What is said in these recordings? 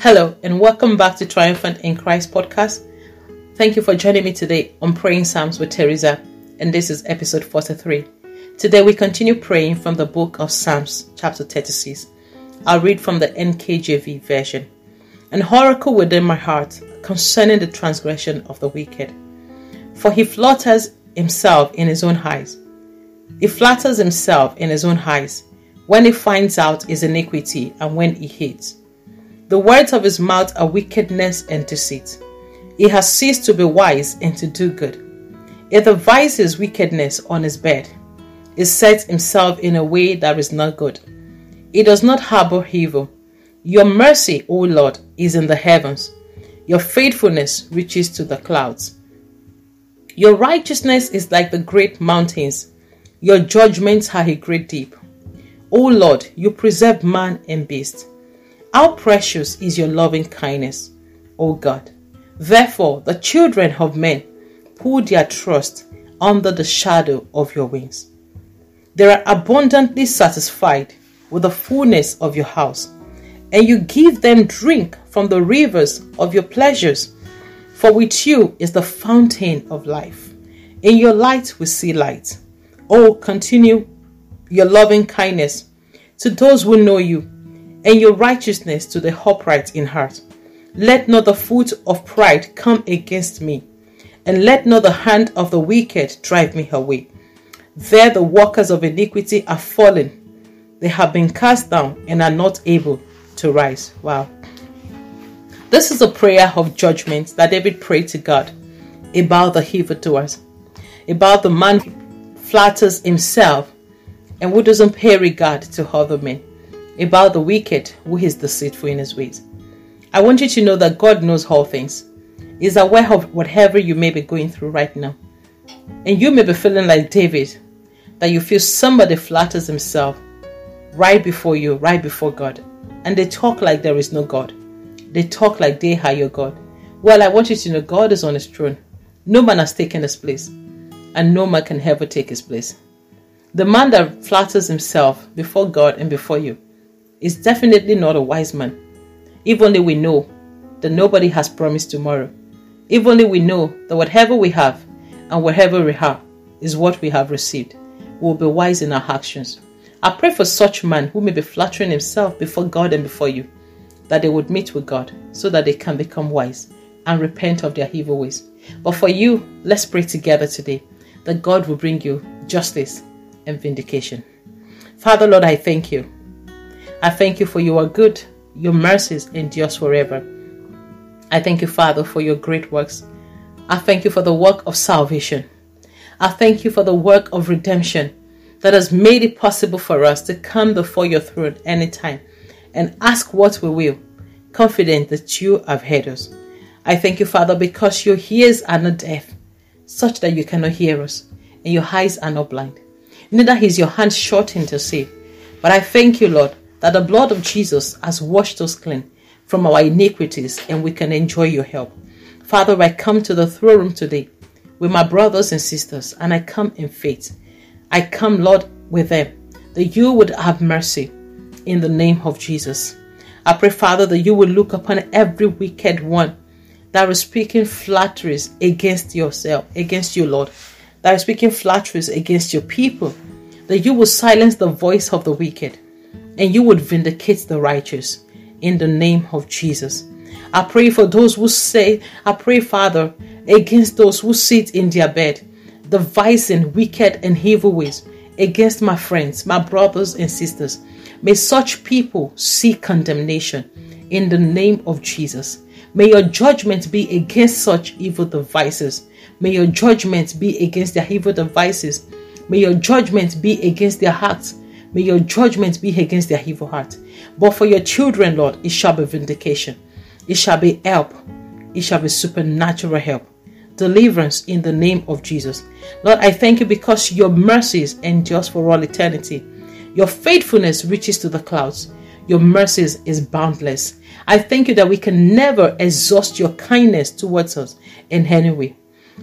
Hello, and welcome back to Triumphant in Christ podcast. Thank you for joining me today on Praying Psalms with Theresa, and this is episode 43. Today we continue praying from the book of Psalms, chapter 36. I'll read from the NKJV version. An oracle within my heart concerning the transgression of the wicked. For he flatters himself in his own eyes. He flatters himself in his own eyes when he finds out his iniquity and when he hates. The words of his mouth are wickedness and deceit. He has ceased to be wise and to do good. He devises wickedness on his bed. He sets himself in a way that is not good. He does not harbor evil. Your mercy, O Lord, is in the heavens. Your faithfulness reaches to the clouds. Your righteousness is like the great mountains. Your judgments are a great deep. O Lord, you preserve man and beast. How precious is your loving kindness, O God. Therefore, the children of men put their trust under the shadow of your wings. They are abundantly satisfied with the fullness of your house, and you give them drink from the rivers of your pleasures. For with you is the fountain of life. In your light we see light. Oh, continue your loving kindness to those who know you and your righteousness to the upright in heart. Let not the foot of pride come against me, and let not the hand of the wicked drive me away. There the workers of iniquity are fallen. They have been cast down and are not able to rise. Wow. This is a prayer of judgment that David prayed to God about the evildoers, about the man who flatters himself and who doesn't pay regard to other men about the wicked who is deceitful in his ways. I want you to know that God knows all things. He's aware of whatever you may be going through right now. And you may be feeling like David, that you feel somebody flatters himself right before you, right before God. And they talk like there is no God. They talk like they are your God. Well, I want you to know God is on his throne. No man has taken his place, and no man can ever take his place. The man that flatters himself before God and before you is definitely not a wise man. If only we know that nobody has promised tomorrow. If only we know that whatever we have and wherever we are is what we have received. We will be wise in our actions. I pray for such man who may be flattering himself before God and before you, that they would meet with God so that they can become wise and repent of their evil ways. But for you, let's pray together today that God will bring you justice and vindication. Father, Lord, I thank you I thank you for you are good, your mercies endures forever. I thank you, Father, for your great works. I thank you for the work of salvation. I thank you for the work of redemption that has made it possible for us to come before your throne anytime and ask what we will, confident that you have heard us. I thank you, Father, because your ears are not deaf, such that you cannot hear us, and your eyes are not blind. Neither is your hand shortened to save. But I thank you, Lord, that the blood of Jesus has washed us clean from our iniquities and we can enjoy your help. Father, I come to the throne room today with my brothers and sisters and I come in faith. I come, Lord, with them that you would have mercy in the name of Jesus. I pray, Father, that you will look upon every wicked one that is speaking flatteries against yourself, against you, Lord, that is speaking flatteries against your people, that you will silence the voice of the wicked and you would vindicate the righteous in the name of Jesus. I pray for those who say, I pray, Father, against those who sit in their bed, devising wicked and evil ways against my friends, my brothers and sisters. May such people see condemnation in the name of Jesus. May your judgment be against such evil devices. May your judgment be against their evil devices. May your judgment be against their hearts May your judgment be against their evil heart. But for your children, Lord, it shall be vindication. It shall be help. It shall be supernatural help. Deliverance in the name of Jesus. Lord, I thank you because your mercies endures for all eternity. Your faithfulness reaches to the clouds. Your mercies is boundless. I thank you that we can never exhaust your kindness towards us in any way.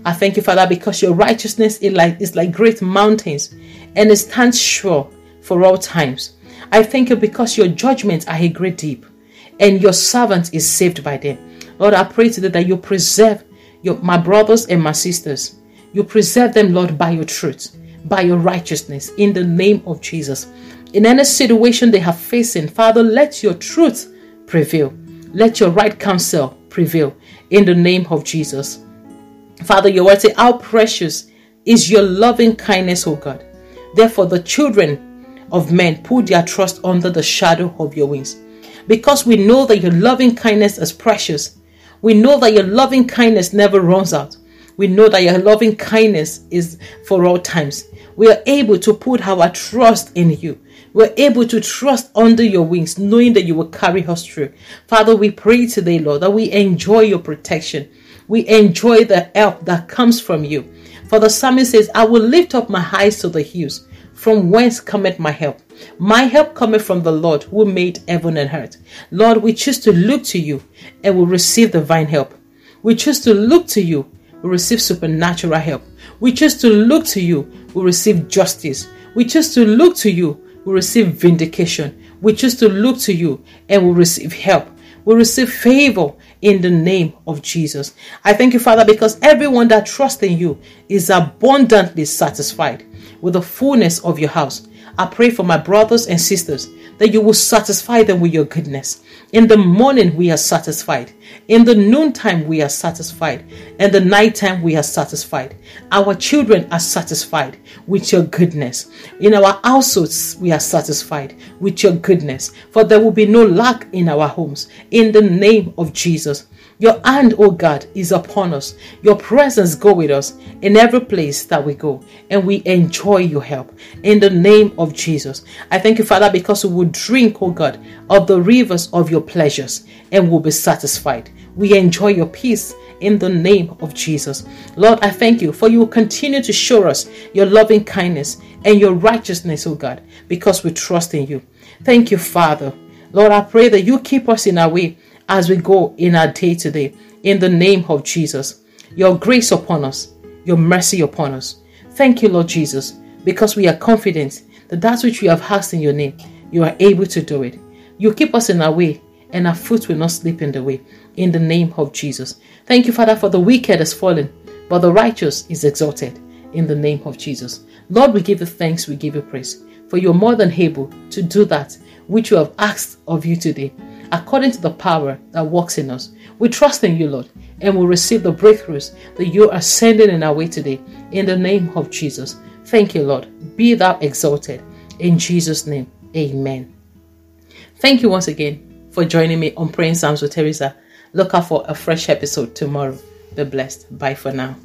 I thank you, Father, because your righteousness is like, is like great mountains and it stands sure for all times. I thank you because your judgments are a great deep, and your servant is saved by them. Lord, I pray today that you preserve your, my brothers and my sisters. You preserve them, Lord, by your truth, by your righteousness, in the name of Jesus. In any situation they are facing, Father, let your truth prevail. Let your right counsel prevail in the name of Jesus. Father, your word say, How precious is your loving kindness, O God. Therefore, the children of men put their trust under the shadow of your wings. Because we know that your loving kindness is precious. We know that your loving kindness never runs out. We know that your loving kindness is for all times. We are able to put our trust in you. We're able to trust under your wings, knowing that you will carry us through. Father, we pray today, Lord, that we enjoy your protection. We enjoy the help that comes from you. For the psalmist says, I will lift up my eyes to the hills, from whence cometh my help. My help cometh from the Lord who made heaven and earth. Lord, we choose to look to you and we receive divine help. We choose to look to you, we receive supernatural help. We choose to look to you, we receive justice. We choose to look to you, we receive vindication. We choose to look to you and we receive help. We receive favor in the name of Jesus. I thank you, Father, because everyone that trusts in you is abundantly satisfied with the fullness of your house. I pray for my brothers and sisters that you will satisfy them with your goodness. In the morning, we are satisfied. In the noontime, we are satisfied. And the nighttime, we are satisfied. Our children are satisfied with your goodness. In our households, we are satisfied with your goodness. For there will be no lack in our homes. In the name of Jesus. Your hand, O God, is upon us. Your presence go with us in every place that we go, and we enjoy your help. In the name of Jesus, I thank you, Father, because we will drink, O God, of the rivers of your pleasures, and will be satisfied. We enjoy your peace in the name of Jesus. Lord, I thank you for you will continue to show us your loving kindness and your righteousness, O God, because we trust in you. Thank you, Father. Lord, I pray that you keep us in our way as we go in our day to day. In the name of Jesus, your grace upon us, your mercy upon us. Thank you, Lord Jesus, because we are confident that that which we have asked in your name, you are able to do it. You keep us in our way, and our foot will not slip in the way. In the name of Jesus. Thank you, Father, for the wicked has fallen, but the righteous is exalted. In the name of Jesus. Lord, we give you thanks, we give you praise, for you're more than able to do that which you have asked of you today according to the power that works in us. We trust in you, Lord, and will receive the breakthroughs that you are sending in our way today. In the name of Jesus. Thank you, Lord. Be thou exalted. In Jesus' name, amen. Thank you once again for joining me on Praying Psalms with Theresa. Look out for a fresh episode tomorrow. Be blessed. Bye for now.